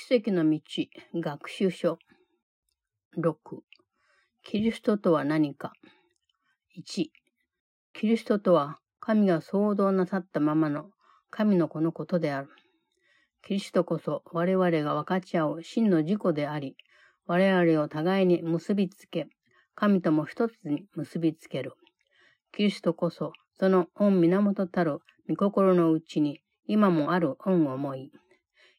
奇跡の道、学習書。6、キリストとは何か。1、キリストとは神が創造なさったままの神の子のことである。キリストこそ我々が分かち合う真の自己であり、我々を互いに結びつけ、神とも一つに結びつける。キリストこそその御源たる御心のうちに今もある御思い。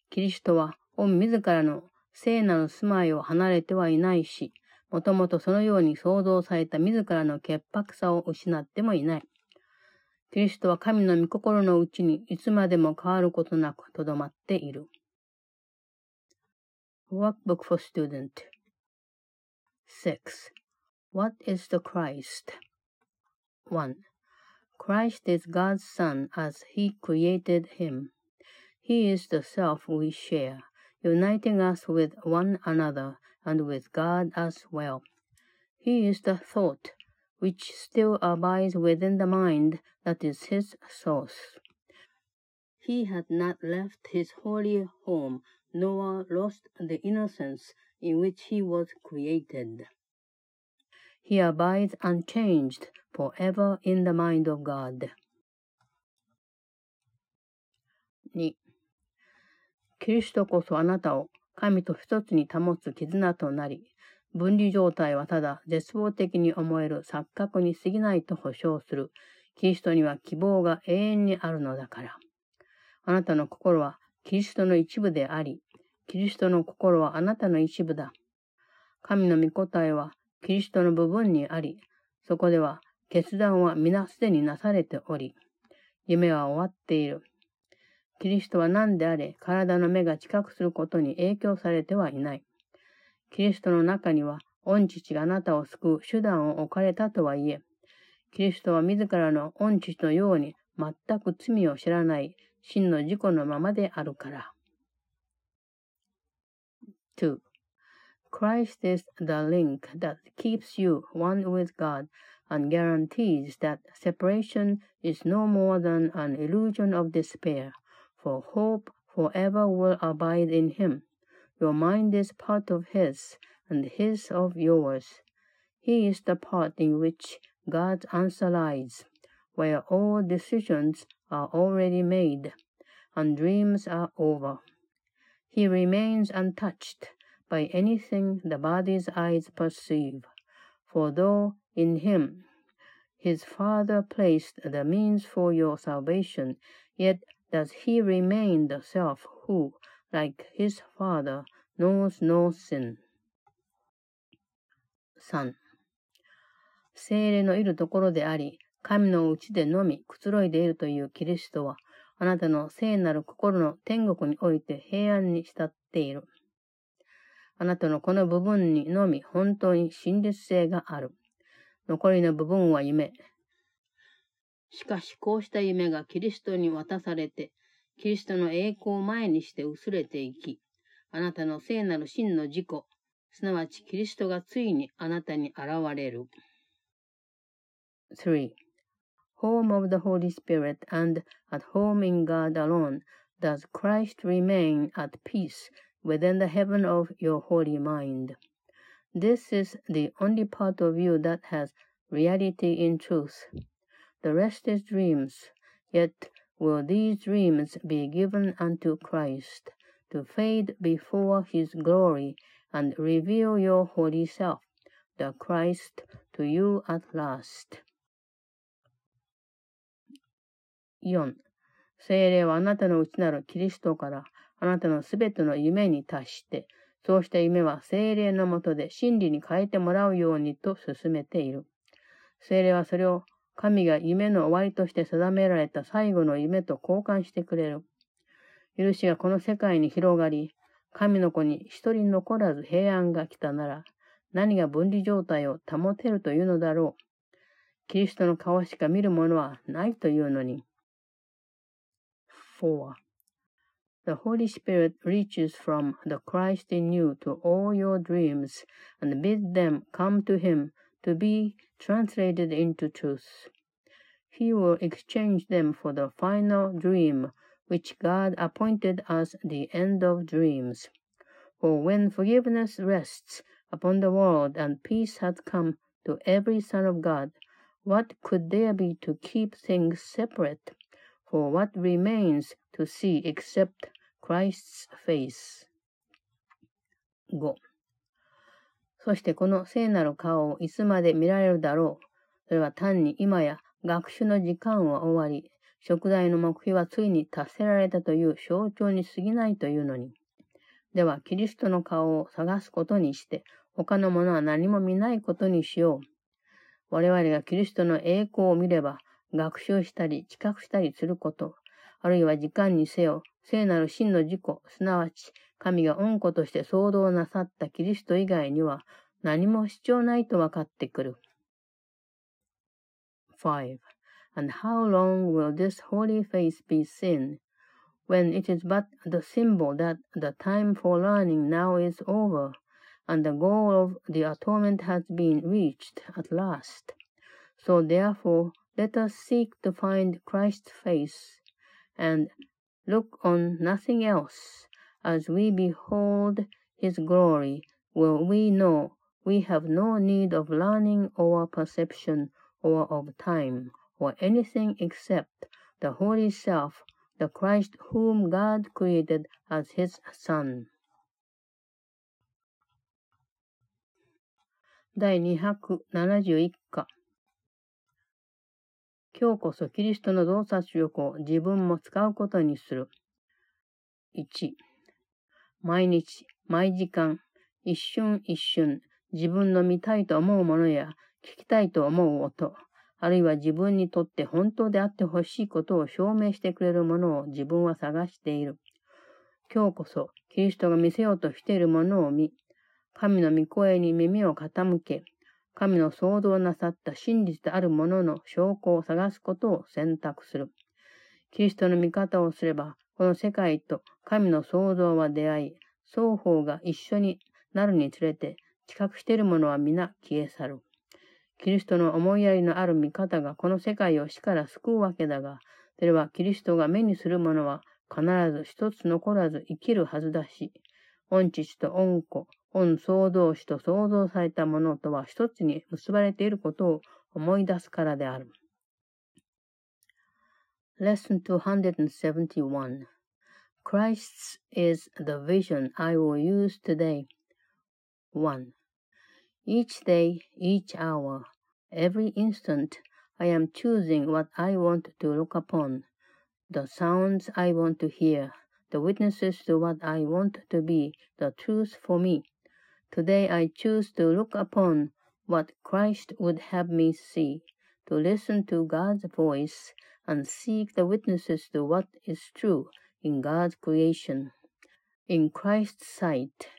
キリストは御自らの聖なる住まいを離れてはいないし、もともとそのように創造された自らの潔白さを失ってもいない。キリストは神の御心のうちにいつまでも変わることなくとどまっている。Workbook for Student 6. What is the Christ? 1. Christ is God's Son as He created Him. He is the self we share. Uniting us with one another and with God as well. He is the thought which still abides within the mind that is his source. He had not left his holy home, nor lost the innocence in which he was created. He abides unchanged forever in the mind of God. 2. キリストこそあなたを神と一つに保つ絆となり、分離状態はただ絶望的に思える錯覚に過ぎないと保証する。キリストには希望が永遠にあるのだから。あなたの心はキリストの一部であり、キリストの心はあなたの一部だ。神の御答えはキリストの部分にあり、そこでは決断は皆すでになされており、夢は終わっている。キリストは何であれ、体の目が近くすることに影響されてはいない。キリストの中には、御父があなたを救う手段を置かれたとはいえ、キリストは自らの御父のように全く罪を知らない真の自己のままであるから。2. Christ is the link that keeps you one with God and guarantees that separation is no more than an illusion of despair. For hope forever will abide in him. Your mind is part of his, and his of yours. He is the part in which God's answer lies, where all decisions are already made, and dreams are over. He remains untouched by anything the body's eyes perceive, for though in him his Father placed the means for your salvation, yet does he remain the self who, like his father, knows no sin? 3. 精霊のいるところであり、神のうちでのみくつろいでいるというキリストは、あなたの聖なる心の天国において平安に浸っている。あなたのこの部分にのみ本当に真実性がある。残りの部分は夢、しかしこうした夢がキリストに渡されて、キリストの栄光を前にして薄れていき、あなたの聖なる真の自己、すなわちキリストがついにあなたに現れる。3. Home of the Holy Spirit and at home in God alone does Christ remain at peace within the heaven of your holy mind. This is the only part of you that has reality in truth. The rest is dreams, yet will these dreams be given unto Christ, to fade before his glory and reveal your holy self, the Christ, to you at last. 4. 精霊はあなたの内なるキリストからあなたのすべての夢に達して、そうした夢は精霊のもとで真理に変えてもらうようにと進めている。精霊はそれを神が夢の終わりとして定められた最後の夢と交換してくれる。許しがこの世界に広がり、神の子に一人残らず平安が来たなら、何が分離状態を保てるというのだろう。キリストの顔しか見るものはないというのに。4. The Holy Spirit reaches from the Christ in you to all your dreams and bids them come to Him to be translated into truth. He will exchange them for the final dream, which God appointed as the end of dreams. For when forgiveness rests upon the world and peace has come to every son of God, what could there be to keep things separate? For what remains to see except Christ's face? 5. そしてこの聖なる顔をいつまで見られるだろう。それは単に今や学習の時間は終わり、食材の目標はついに達せられたという象徴に過ぎないというのに。では、キリストの顔を探すことにして、他のものは何も見ないことにしよう。我々がキリストの栄光を見れば、学習したり、知覚したりすること、あるいは時間にせよ、聖なる真の自己、すなわち、神が恩子として創造なさったキリスト以外には、何も主張ないと分かってくる。5. And how long will this holy face be seen, when it is but the symbol that the time for learning now is over, and the goal of the atonement has been reached at last? So therefore, let us seek to find Christ's face, and look on nothing else. As we behold his glory, will we know we have no need of learning or perception or of time or anything except the Holy Self, the Christ whom God created as his Son. 第271課今日こそキリストの洞察力を自分も使うことにする。1、 毎日、毎時間、一瞬一瞬、自分の見たいと思うものや聞きたいと思う音、あるいは自分にとって本当であってほしいことを証明してくれるものを自分は探している。今日こそ、キリストが見せようとしているものを見、神の御声に耳を傾け、神の創造なさった真実であるものの証拠を探すことを選択する。キリストの見方をすれば、この世界と神の創造は出会い、双方が一緒になるにつれて、知覚しているものは皆消え去る。キリストの思いやりのある見方がこの世界を死から救うわけだが、それはキリストが目にするものは必ず一つ残らず生きるはずだし、御父と御子、御創造主と創造されたものとは一つに結ばれていることを思い出すからである。Lesson 271 Christ's is the vision I will use today. 1. Each day, each hour, every instant, I am choosing what I want to look upon, the sounds I want to hear, the witnesses to what I want to be, the truth for me. Today I choose to look upon what Christ would have me see, to listen to God's voice, and seek the witnesses to what is true in God's creation. In Christ's sight,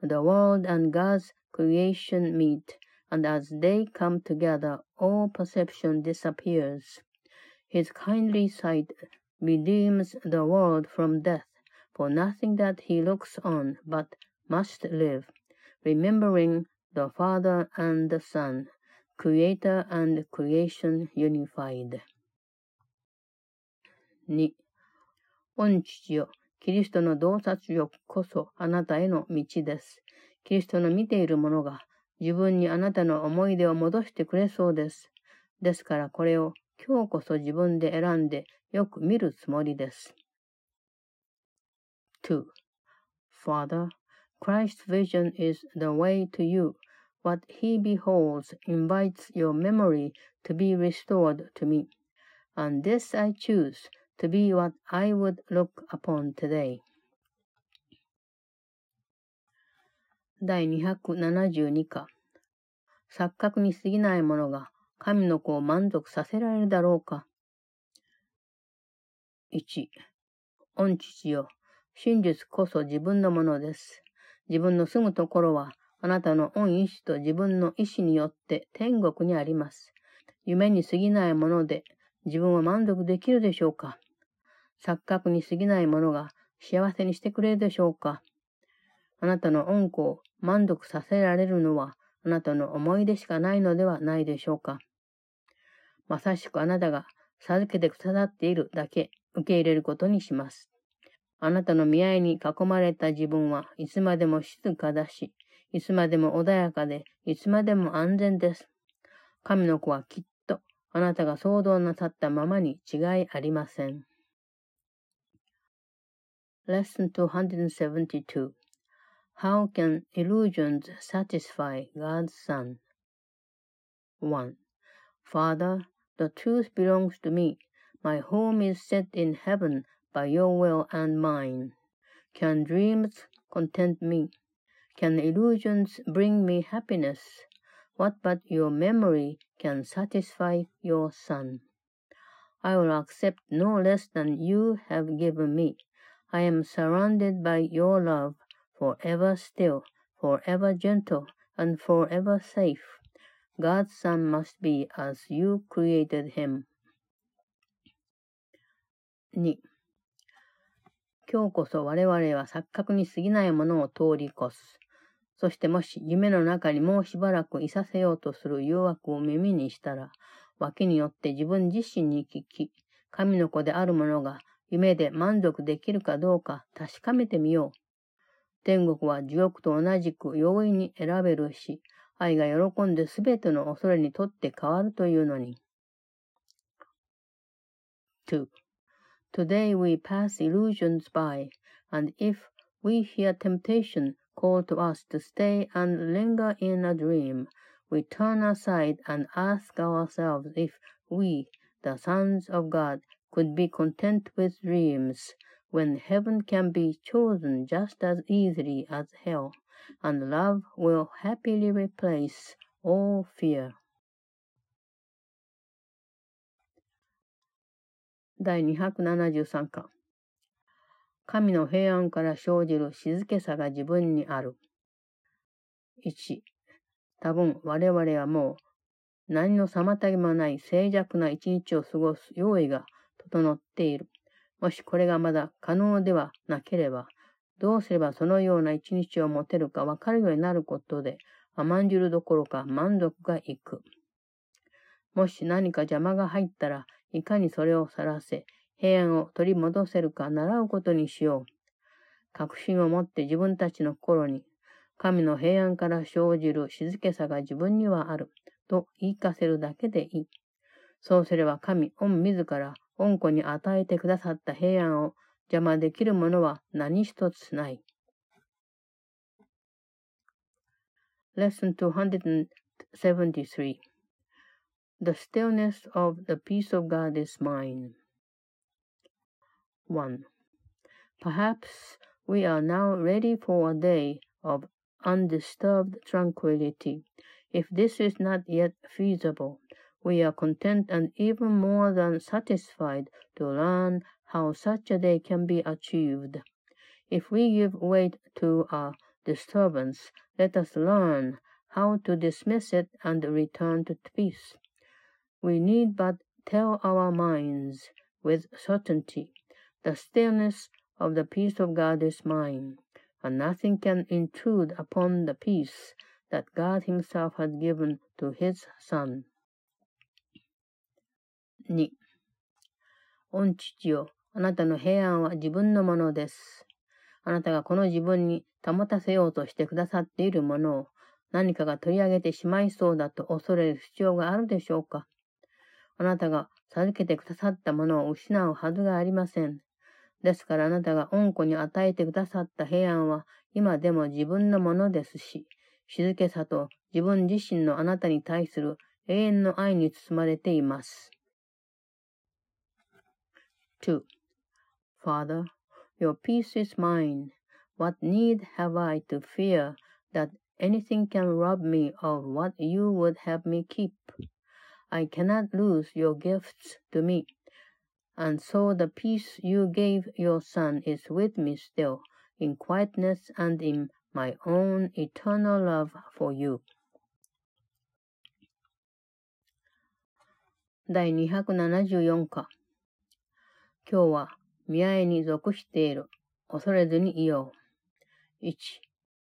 the world and God's creation meet, and as they come together, all perception disappears. His kindly sight redeems the world from death, for nothing that he looks on but must live, remembering the Father and the Son, Creator and creation unified. 2. 御父よ、キリストの洞察力こそあなたへの道です。キリストの見ているものが自分にあなたの思い出を戻してくれそうです。ですからこれを今日こそ自分で選んでよく見るつもりです。2. Father, Christ's vision is the way to you. What he beholds invites your memory to be restored to me. And this I choose to be what I would look upon today. 第272課錯覚に過ぎないものが神の子を満足させられるだろうか ?1、御父よ、真実こそ自分のものです。自分の住むところは、あなたの御意志と自分の意志によって天国にあります。夢に過ぎないもので自分は満足できるでしょうか錯覚に過ぎないものが幸せにしてくれるでしょうかあなたの恩子を満足させられるのはあなたの思い出しかないのではないでしょうか。まさしくあなたが授けてくださっているだけ受け入れることにします。あなたの見合いに囲まれた自分はいつまでも静かだし、いつまでも穏やかで、いつまでも安全です。神の子はきっとあなたが想像なさったままに違いありません。Lesson 272 How can illusions satisfy God's Son? 1. Father, the truth belongs to me. My home is set in heaven by your will and mine. Can dreams content me? Can illusions bring me happiness? What but your memory can satisfy your Son? I will accept no less than you have given me. I am surrounded by your love forever still, forever gentle, and forever safe. God's Son must be as you created him. 2. 今日こそ我々は錯覚に過ぎないものを通り越す。そしてもし夢の中にもうしばらくいさせようとする誘惑を耳にしたら、脇によって自分自身に聞き、神の子である者が夢で満足できるかどうか確かめてみよう。天国は地獄と同じく容易に選べるし、愛が喜んですべての恐れにとって変わるというのに。2. Today we pass illusions by, and if we hear temptation call to us to stay and linger in a dream, we turn aside and ask ourselves if we, the sons of God, could be content with dreams when heaven can be chosen just as easily as hell, and love will happily replace all fear. 第273巻神の平安から生じる静けさが自分にある。1、多分我々はもう何の妨げもない静寂な一日を過ごす用意が整っている。もしこれがまだ可能ではなければ、どうすればそのような一日を持てるかわかるようになることで、甘んじるどころか満足がいく。もし何か邪魔が入ったらいかにそれを去らせ、平安を取り戻せるか習うことにしよう。確信を持って自分たちの心に、神の平安から生じる静けさが自分にはある、と言い聞かせるだけでいい。そうすれば神、御自ら恩子に与えてくださった平安を邪魔できるものは何一つない。Lesson 273 The stillness of the peace of God is mine. 1. Perhaps we are now ready for a day of undisturbed tranquility. If this is not yet feasible, we are content and even more than satisfied to learn how such a day can be achieved. If we give weight to a disturbance, let us learn how to dismiss it and return to peace. We need but tell our minds with certainty, the stillness of the peace of God is mine, and nothing can intrude upon the peace that God Himself has given to His Son. 2、御父よ、あなたの平安は自分のものです。あなたがこの自分に保たせようとしてくださっているものを何かが取り上げてしまいそうだと恐れる必要があるでしょうかあなたが授けてくださったものを失うはずがありません。ですからあなたが恩子に与えてくださった平安は今でも自分のものですし、静けさと自分自身のあなたに対する永遠の愛に包まれています。2. Father, your peace is mine. What need have I to fear that anything can rob me of what you would have me keep? I cannot lose your gifts to me, and so the peace you gave your Son is with me still, in quietness and in my own eternal love for you. 第274課今日は見合いに属している。恐れずにいよう。1、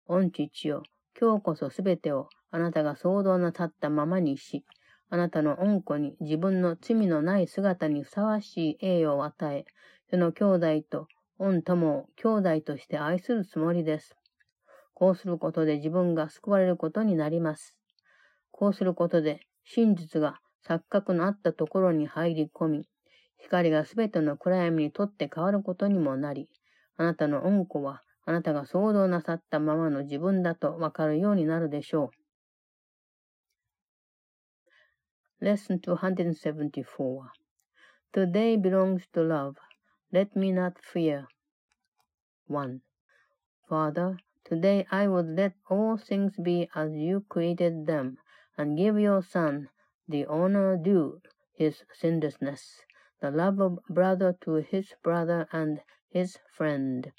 御父よ、今日こそすべてをあなたが想像なさったままにし、あなたの恩子に自分の罪のない姿にふさわしい栄誉を与え、その兄弟と御友を兄弟として愛するつもりです。こうすることで自分が救われることになります。こうすることで真実が錯覚のあったところに入り込み、光がすべての暗闇にとって変わることにもなり、あなたの恩子はあなたが想像なさったままの自分だとわかるようになるでしょう。Lesson 274 Today belongs to love. Let me not fear. 1. Father, today I would let all things be as you created them, and give your Son the honor due his sinlessness, the love of brother to his brother and his friend.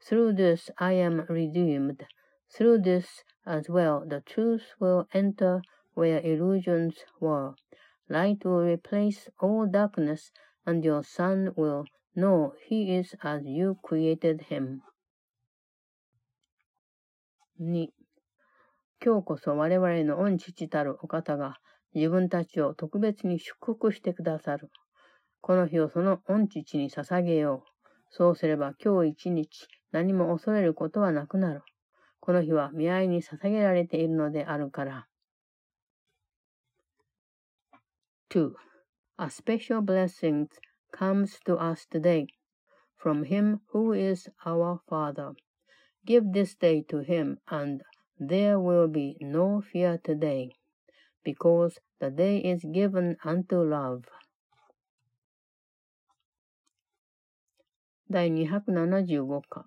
Through this I am redeemed. Through this as well the truth will enter where illusions were. Light will replace all darkness, and your Son will know he is as you created him. 2. 今日こそ我々の御父たるお方が自分たちを特別に祝福してくださる。 この日をその御父に捧げよう。そうすれば今日一日何も恐れることはなくなる。この日は見合いに捧げられているのであるから。2. A special blessing comes to us today from Him who is our Father. Give this day to Him, and there will be no fear today, because the day is given unto love. 第275課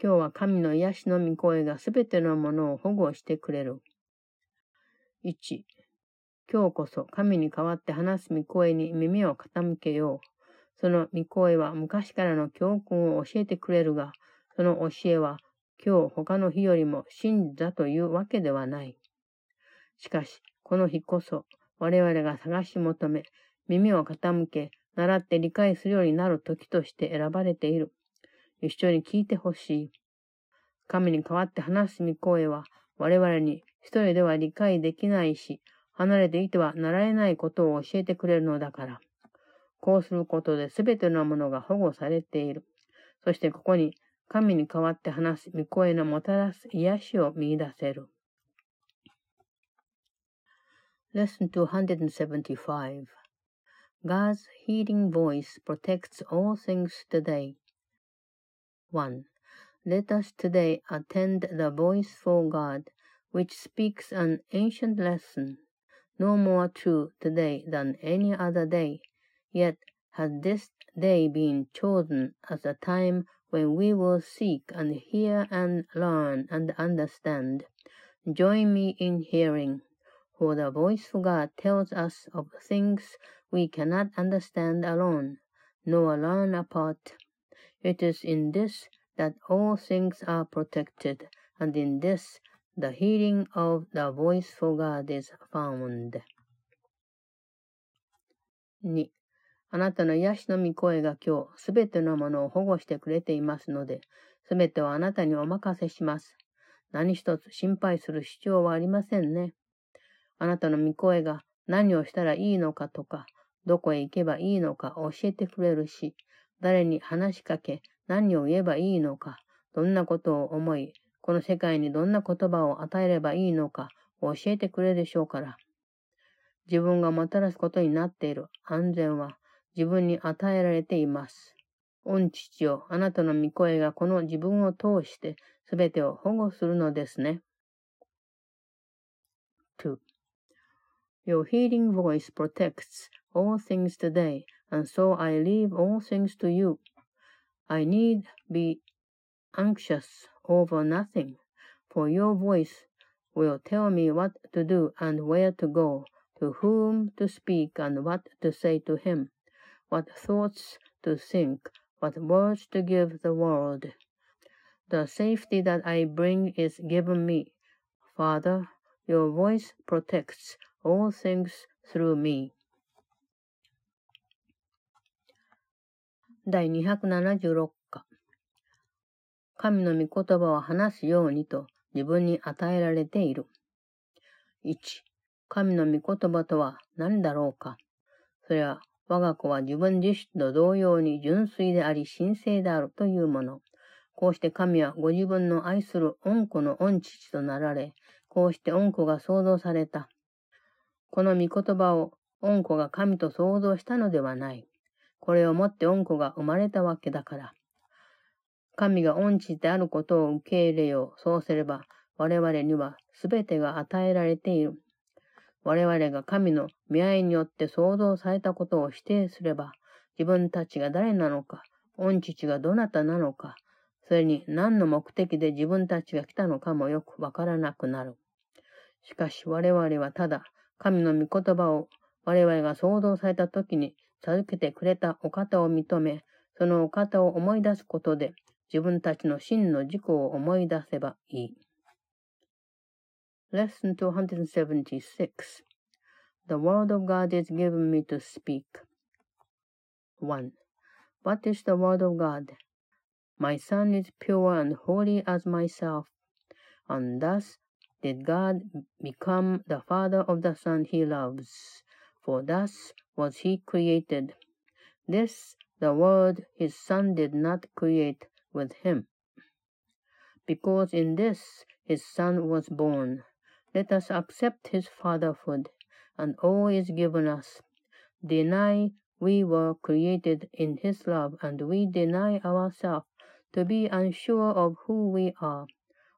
今日は神の癒しの御声がすべてのものを保護してくれる。1. 今日こそ神に代わって話す御声に耳を傾けよう。その御声は昔からの教訓を教えてくれるが、その教えは今日他の日よりも真だというわけではない。しかし、この日こそ我々が探し求め、耳を傾け、習って理解するようになる時として選ばれている。一緒に聞いてほしい。神に代わって話す御声は、我々に一人では理解できないし、離れていてはなられないことを教えてくれるのだから。こうすることで全てのものが保護されている。そしてここに神に代わって話す御声のもたらす癒しを見出せる。Lesson 275 God's healing voice protects all things today. 1. Let us today attend the voice for God, which speaks an ancient lesson, no more true today than any other day, yet has this day been chosen as a time when we will seek and hear and learn and understand. Join me in hearing, for the voice of God tells us of things we cannot understand alone, nor learn apart. It is in this that all things are protected, and in this the hearing of the voice for God is found. 2. あなたの癒しの御声が今日、すべてのものを保護してくれていますので、すべてをあなたにお任せします。何一つ心配する必要はありませんね。あなたの御声が何をしたらいいのかとか、どこへ行けばいいのか教えてくれるし、誰に話しかけ、何を言えばいいのか、どんなことを思い、この世界にどんな言葉を与えればいいのか教えてくれるでしょうから。自分がもたらすことになっている安全は自分に与えられています。御父よ、あなたの御声がこの自分を通してすべてを保護するのですね。2. Your healing voice protects all things today, and so I leave all things to you. I need be anxious over nothing, for your voice will tell me what to do and where to go, to whom to speak and what to say to him, what thoughts to think, what words to give the world. The safety that I bring is given me. Father, your voice protects all things through me. 第276課神の御言葉を話すようにと自分に与えられている。1. 神の御言葉とは何だろうかそれは我が子は自分自身と同様に純粋であり神聖であるというもの。こうして神はご自分の愛する恩子の恩父となられ、こうして恩子が創造された。この御言葉を恩子が神と創造したのではない。これをもって恩子が生まれたわけだから。神が恩知であることを受け入れよう。そうすれば、我々には全てが与えられている。我々が神の見合いによって創造されたことを否定すれば、自分たちが誰なのか、恩父がどなたなのか、それに何の目的で自分たちが来たのかもよくわからなくなる。しかし我々はただ、神の御言葉を我々が創造された時に授けてくれたお方を認め、そのお方を思い出すことで、自分たちの真の自己を思い出せばいい。Lesson 276 The word of God is given me to speak. 1. What is the word of God? My son is pure and holy as myself, and thus did God become the father of the son he loves, for thus was he created. This the word his son did not create with him. Because in this his son was born. Let us accept his fatherhood, and all is given us. Deny we were created in his love, and we deny ourselves to be unsure of who we are,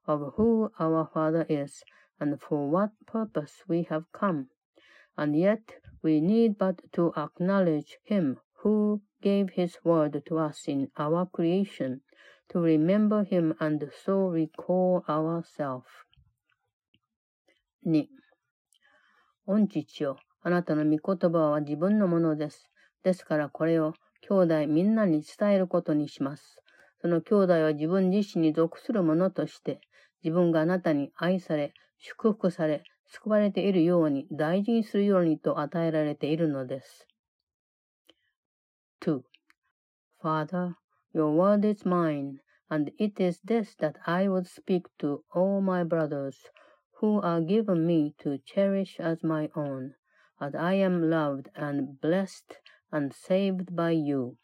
of who our Father is, and for what purpose we have come. And yet we need but to acknowledge him who gave his word to us in our creation, to remember him and so recall ourselves. 2、御父よ、あなたの御言葉は自分のものです。ですからこれを兄弟みんなに伝えることにします。その兄弟は自分自身に属するものとして、 自分があなたに愛され、祝福され、救われているように大事にするようにと与えられているのです。2. Father, your word is mine, and it is this that I would speak to all my brothers who are given me to cherish as my own, as I am loved and blessed and saved by you.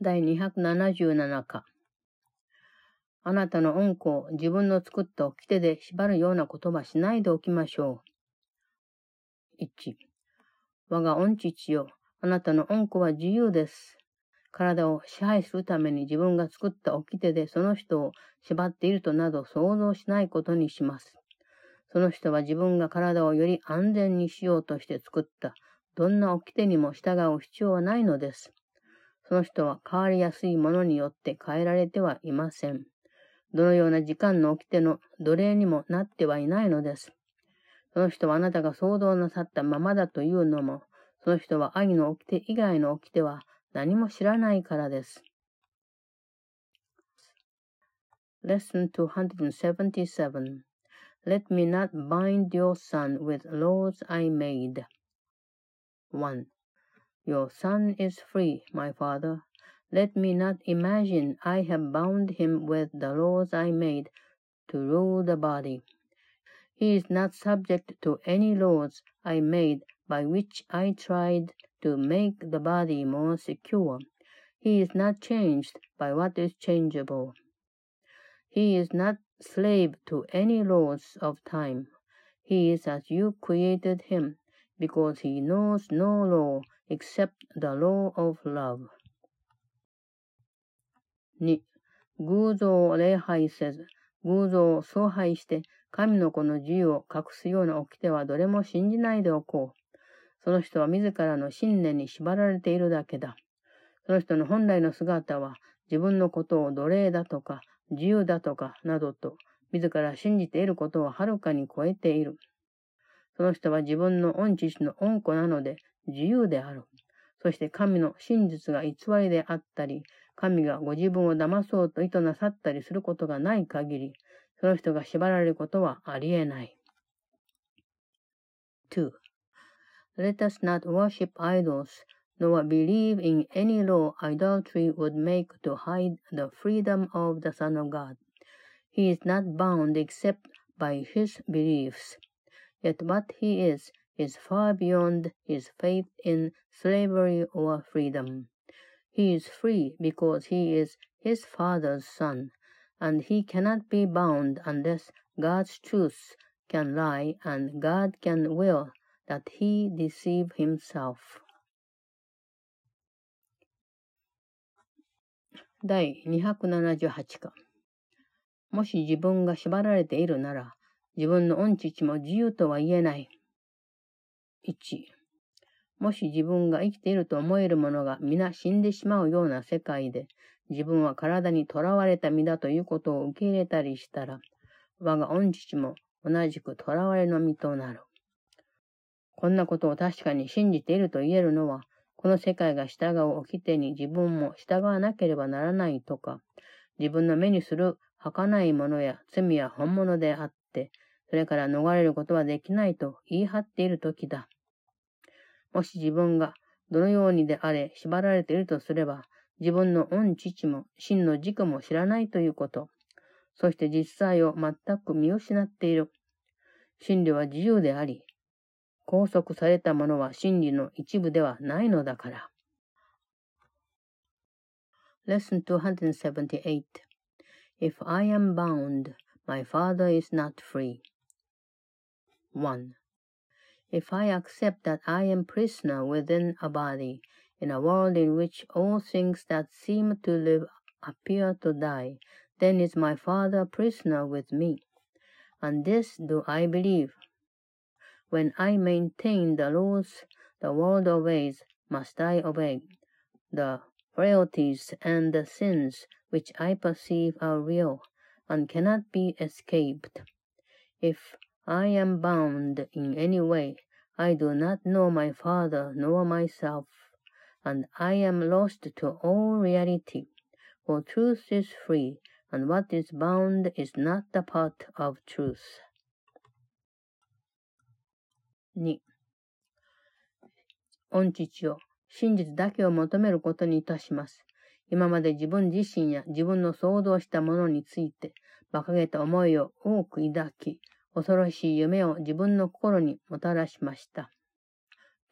第277課 あなたの恩子を自分の作った掟で縛るような言葉しないでおきましょう。1. 我が恩父よ、あなたの恩子は自由です。体を支配するために自分が作った掟でその人を縛っているとなど想像しないことにします。その人は自分が体をより安全にしようとして作ったどんな掟にも従う必要はないのです。その人は変わりやすいものによって変えられてはいません。どのような時間の掟の奴隷にもなってはいないのです。その人はあなたが想像なさったままだというのも、その人は愛の掟以外の掟は何も知らないからです。Lesson 277 Let me not bind your son with laws I made. 1. Your son is free, my father. Let me not imagine I have bound him with the laws I made to rule the body. He is not subject to any laws I made by which I tried to make the body more secure. He is not changed by what is changeable. He is not slave to any laws of time. He is as you created him, because he knows no law except the law of love. 2. 偶像を礼拝せず、偶像を崇拝して、神の子の自由を隠すような掟はどれも信じないでおこう。その人は自らの信念に縛られているだけだ。その人の本来の姿は自分のことを奴隷だとか自由だとかなどと自ら信じていることをはるかに超えている。その人は自分の恩知の恩子なので自由である。そして神の真実が偽りであったり、神がご自分を騙そうと意図なさったりすることがない限り、その人が縛られることはありえない。2. Let us not worship idols, nor believe in any law idolatry would make to hide the freedom of the Son of God. He is not bound except by his beliefs. Yet what he is, is far beyond his faith in slavery or freedom. He is free because he is his father's son, and he cannot be bound unless God's truth can lie and God can will that he deceive himself. 第278課もし自分が縛られているなら、自分の恩父も自由とは言えない。1、 もし自分が生きていると思えるものが皆死んでしまうような世界で、自分は体に囚われた身だということを受け入れたりしたら、我が恩父も同じく囚われの身となる。こんなことを確かに信じていると言えるのは、この世界が従う掟に自分も従わなければならないとか、自分の目にする儚いものや罪や本物であって、それから逃れることはできないと言い張っているときだ。もし自分がどのようにであれ縛られているとすれば、自分の恩父も真の軸も知らないということ。そして実際を全く見失っている。真理は自由であり、拘束されたものは真理の一部ではないのだから。Lesson 278 If I am bound, my father is not free. 1. If I accept that I am prisoner within a body, in a world in which all things that seem to live appear to die, then is my father prisoner with me. And this do I believe, when I maintain the laws the world obeys, must I obey. The frailties and the sins which I perceive are real and cannot be escaped. If I am bound in any way, I do not know my Father nor myself, and I am lost to all reality. For truth is free, and what is bound is not the part of truth. 2. 御父を真実だけを求めることにいたします。今まで自分自身や自分の想像したものについて馬鹿げた思いを多く抱き、 恐ろしい夢を自分の心にもたらしました。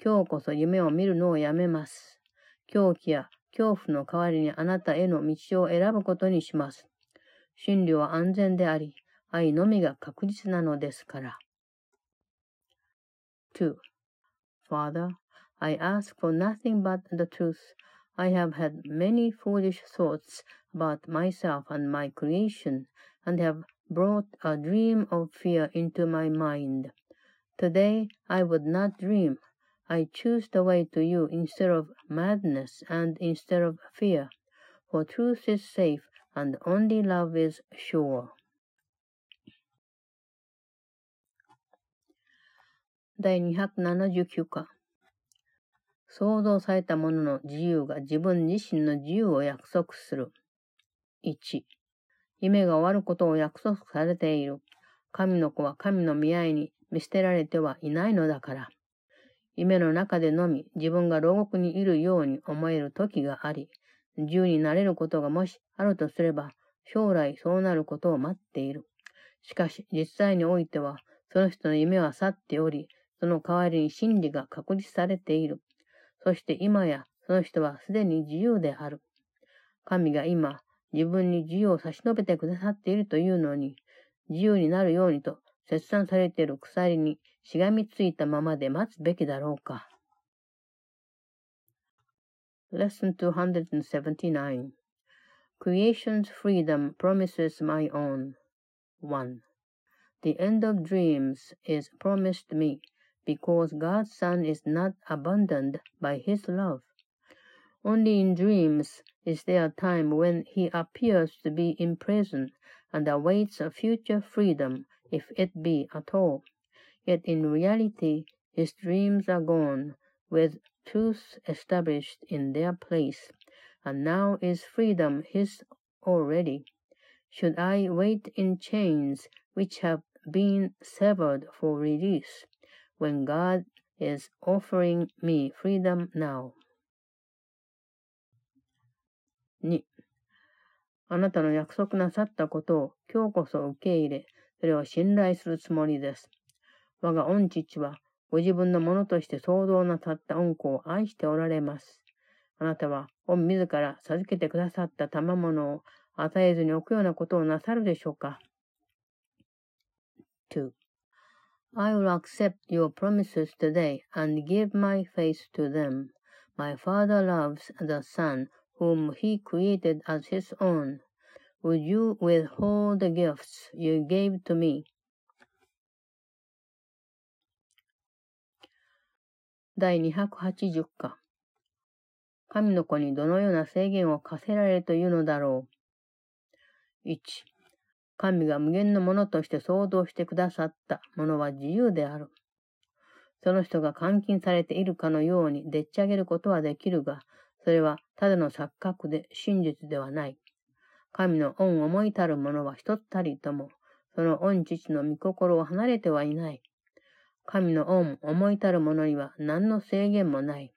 今日こそ夢を見るのをやめます。狂気や恐怖の代わりにあなたへの道を選ぶことにします。真理は安全であり、愛のみが確実なのですから。2. Father, I ask for nothing but the truth. I have had many foolish thoughts about myself and my creation, and have brought a dream of fear into my mind. Today I would not dream. I choose the way to you instead of madness and instead of fear, for truth is safe and only love is sure. 第279課創造されたものの自由が自分自身の自由を約束する。1、 夢が終わることを約束されている。神の子は神の見合いに見捨てられてはいないのだから。夢の中でのみ自分が牢獄にいるように思える時があり、自由になれることがもしあるとすれば、将来そうなることを待っている。しかし実際においては、その人の夢は去っており、その代わりに真理が確立されている。そして今やその人はすでに自由である。神が今、自分に自由を差し伸べてくださっているというのに、自由になるようにと切断されている鎖にしがみついたままで待つべきだろうか。Lesson 279 Creation's freedom promises my own. 1. The end of dreams is promised me. because God's Son is not abandoned by his love. Only in dreams is there a time when he appears to be in prison and awaits a future freedom, if it be at all. Yet in reality, his dreams are gone, with truth established in their place, and now is freedom his already. Should I wait in chains which have been severed for release? when God is offering me freedom now. 2. あなたの約束なさったことを今日こそ受け入れ、それを信頼するつもりです。我が御父はご自分のものとして創造なさった恩子を愛しておられます。あなたは、御自ら授けてくださった賜物を与えずに置くようなことをなさるでしょうか ?2. I will accept your promises today and give my faith to them. My Father loves the Son whom he created as his own. Would you withhold the gifts you gave to me? 第280課神の子にどのような制限を課せられるというのだろう。1. 神が無限のものとして創造してくださったものは自由である。その人が監禁されているかのようにでっち上げることはできるが、それはただの錯覚で真実ではない。神の恩思いたるものは一つたりとも、その恩父の御心を離れてはいない。神の恩思いたるものには何の制限もない。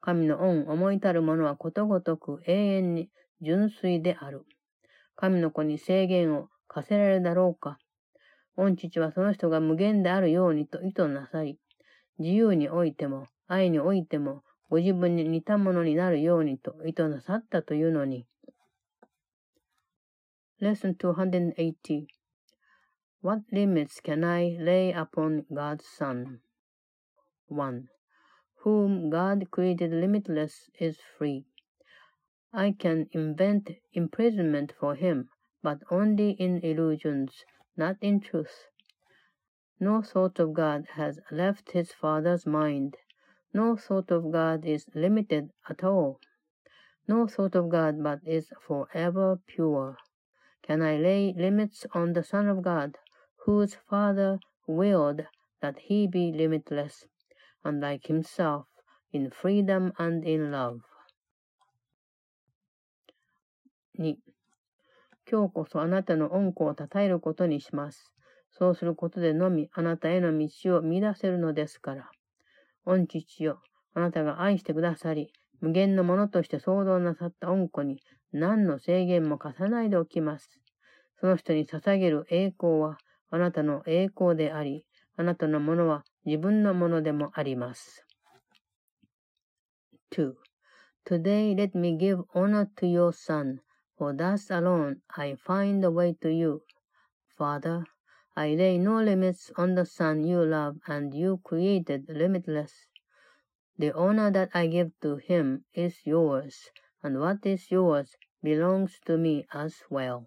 神の恩思いたるものはことごとく永遠に純粋である。神の子に制限を課せられるだろうか。御父はその人が無限であるようにと意図なさり、自由においても、愛においても、ご自分に似たものになるようにと意図なさったというのに。Lesson 280 What limits can I lay upon God's Son? 1. Whom God created limitless is free. I can invent imprisonment for him, but only in illusions, not in truth. No thought of God has left his Father's mind. No thought of God is limited at all. No thought of God but is forever pure. Can I lay limits on the Son of God, whose Father willed that he be limitless, and like himself, in freedom and in love? 2. 今日こそあなたの恩子を称えることにします。そうすることでのみあなたへの道を見出せるのですから。御父よ、あなたが愛してくださり、無限のものとして創造なさった恩子に何の制限も課さないでおきます。その人に捧げる栄光はあなたの栄光であり、あなたのものは自分のものでもあります。2. Today let me give honor to your son. For thus alone I find the way to you. Father, I lay no limits on the Son you love and you created limitless. The honor that I give to him is yours, and what is yours belongs to me as well.